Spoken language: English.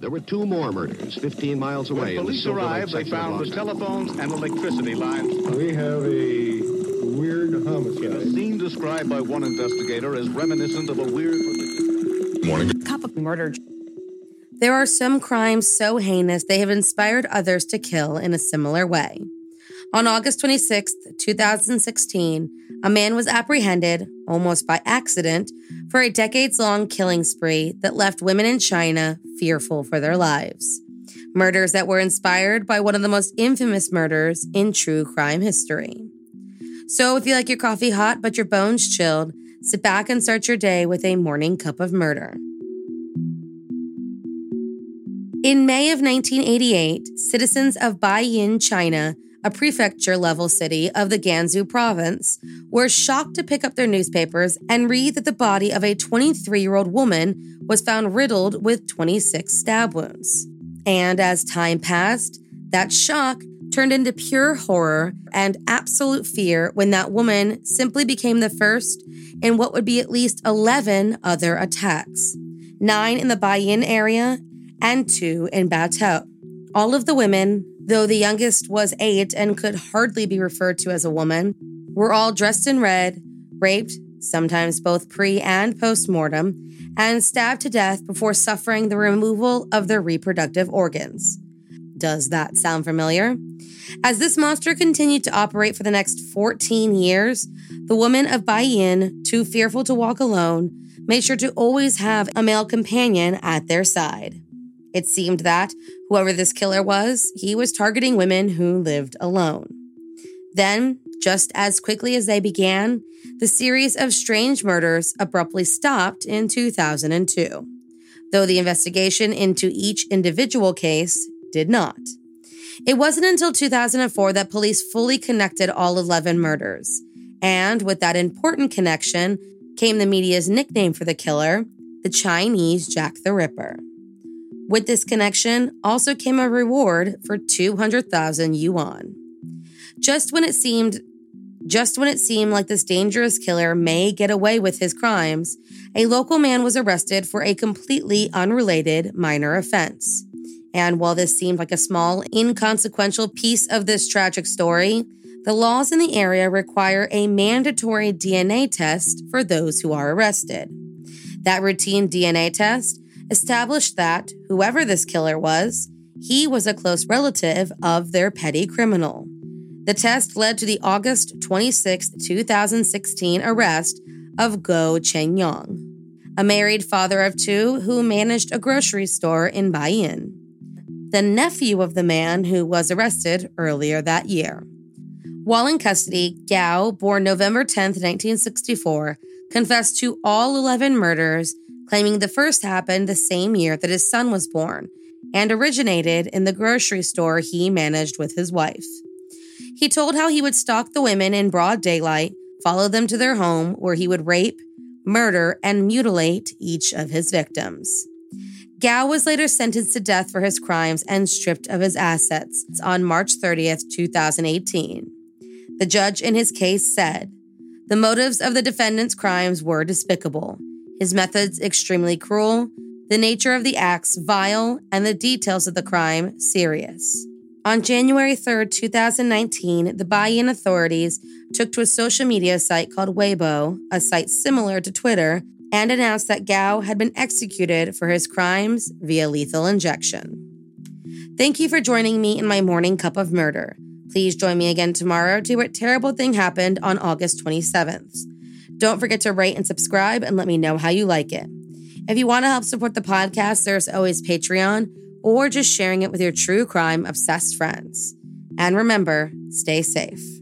there were two more murders 15 miles away. When police arrived, they found the telephones and electricity lines. We have a weird homicide. In a scene described by one investigator as reminiscent of a weird. Morning. Cup of murder. There are some crimes so heinous they have inspired others to kill in a similar way. On August 26, 2016, a man was apprehended, almost by accident, for a decades long killing spree that left women in China fearful for their lives. Murders that were inspired by one of the most infamous murders in true crime history. So, if you like your coffee hot but your bones chilled, sit back and start your day with a morning cup of murder. In May of 1988, citizens of Baiyin, China, a prefecture level city of the Gansu province, were shocked to pick up their newspapers and read that the body of a 23 year old woman was found riddled with 26 stab wounds. And as time passed, that shock turned into pure horror and absolute fear when that woman simply became the first in what would be at least 11 other attacks nine in the Baiyin area and two in Baotou. All of the women, though the youngest was eight and could hardly be referred to as a woman, were all dressed in red, raped, sometimes both pre and post mortem, and stabbed to death before suffering the removal of their reproductive organs. Does that sound familiar? As this monster continued to operate for the next 14 years, the woman of Baiyin, too fearful to walk alone, made sure to always have a male companion at their side. It seemed that, whoever this killer was, he was targeting women who lived alone. Then, just as quickly as they began, the series of strange murders abruptly stopped in 2002, though the investigation into each individual case did not. It wasn't until 2004 that police fully connected all 11 murders. And with that important connection came the media's nickname for the killer, the Chinese Jack the Ripper. With this connection also came a reward for 200,000 yuan. Just when it seemed just when it seemed like this dangerous killer may get away with his crimes, a local man was arrested for a completely unrelated minor offense. And while this seemed like a small, inconsequential piece of this tragic story, the laws in the area require a mandatory DNA test for those who are arrested. That routine DNA test established that whoever this killer was, he was a close relative of their petty criminal. The test led to the August 26, 2016 arrest of Gao Chengyong, a married father of two who managed a grocery store in Baiyin the nephew of the man who was arrested earlier that year. While in custody, Gao, born November 10, 1964, confessed to all 11 murders, claiming the first happened the same year that his son was born and originated in the grocery store he managed with his wife. He told how he would stalk the women in broad daylight, follow them to their home, where he would rape, murder, and mutilate each of his victims. Gao was later sentenced to death for his crimes and stripped of his assets on March 30th, 2018. The judge in his case said, The motives of the defendant's crimes were despicable, his methods extremely cruel, the nature of the acts vile, and the details of the crime serious. On January 3, 2019, the Baiyin authorities took to a social media site called Weibo, a site similar to Twitter, and announced that Gao had been executed for his crimes via lethal injection. Thank you for joining me in my morning cup of murder. Please join me again tomorrow to what terrible thing happened on August 27th. Don't forget to rate and subscribe and let me know how you like it. If you want to help support the podcast, there's always Patreon or just sharing it with your true crime obsessed friends. And remember, stay safe.